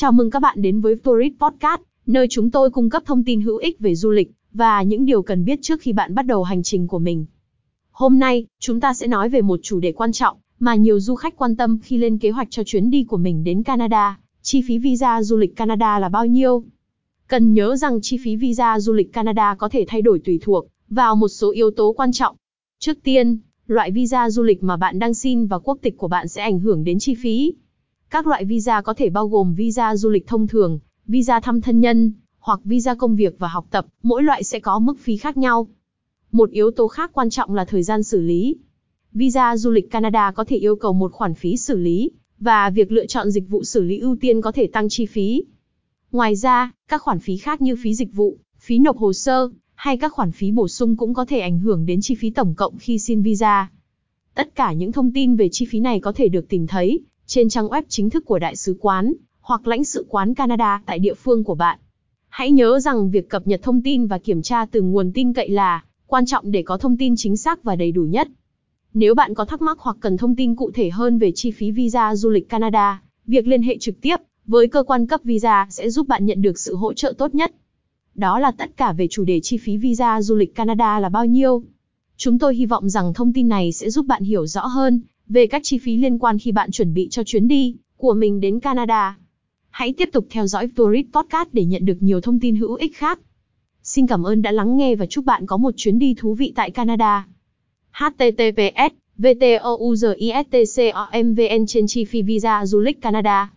Chào mừng các bạn đến với Tourist Podcast, nơi chúng tôi cung cấp thông tin hữu ích về du lịch và những điều cần biết trước khi bạn bắt đầu hành trình của mình. Hôm nay, chúng ta sẽ nói về một chủ đề quan trọng mà nhiều du khách quan tâm khi lên kế hoạch cho chuyến đi của mình đến Canada. Chi phí visa du lịch Canada là bao nhiêu? Cần nhớ rằng chi phí visa du lịch Canada có thể thay đổi tùy thuộc vào một số yếu tố quan trọng. Trước tiên, loại visa du lịch mà bạn đang xin và quốc tịch của bạn sẽ ảnh hưởng đến chi phí. Các loại visa có thể bao gồm visa du lịch thông thường, visa thăm thân nhân, hoặc visa công việc và học tập, mỗi loại sẽ có mức phí khác nhau. Một yếu tố khác quan trọng là thời gian xử lý. Visa du lịch Canada có thể yêu cầu một khoản phí xử lý, và việc lựa chọn dịch vụ xử lý ưu tiên có thể tăng chi phí. Ngoài ra, các khoản phí khác như phí dịch vụ, phí nộp hồ sơ, hay các khoản phí bổ sung cũng có thể ảnh hưởng đến chi phí tổng cộng khi xin visa. Tất cả những thông tin về chi phí này có thể được tìm thấy trên trang web chính thức của Đại sứ quán hoặc lãnh sự quán Canada tại địa phương của bạn. Hãy nhớ rằng việc cập nhật thông tin và kiểm tra từ nguồn tin cậy là quan trọng để có thông tin chính xác và đầy đủ nhất. Nếu bạn có thắc mắc hoặc cần thông tin cụ thể hơn về chi phí visa du lịch Canada, việc liên hệ trực tiếp với cơ quan cấp visa sẽ giúp bạn nhận được sự hỗ trợ tốt nhất. Đó là tất cả về chủ đề chi phí visa du lịch Canada là bao nhiêu. Chúng tôi hy vọng rằng thông tin này sẽ giúp bạn hiểu rõ hơn về các chi phí liên quan khi bạn chuẩn bị cho chuyến đi của mình đến Canada. Hãy tiếp tục theo dõi Tourist Podcast để nhận được nhiều thông tin hữu ích khác. Xin cảm ơn đã lắng nghe và chúc bạn có một chuyến đi thú vị tại Canada. https vtouzistcomvn trên chi phí visa du lịch Canada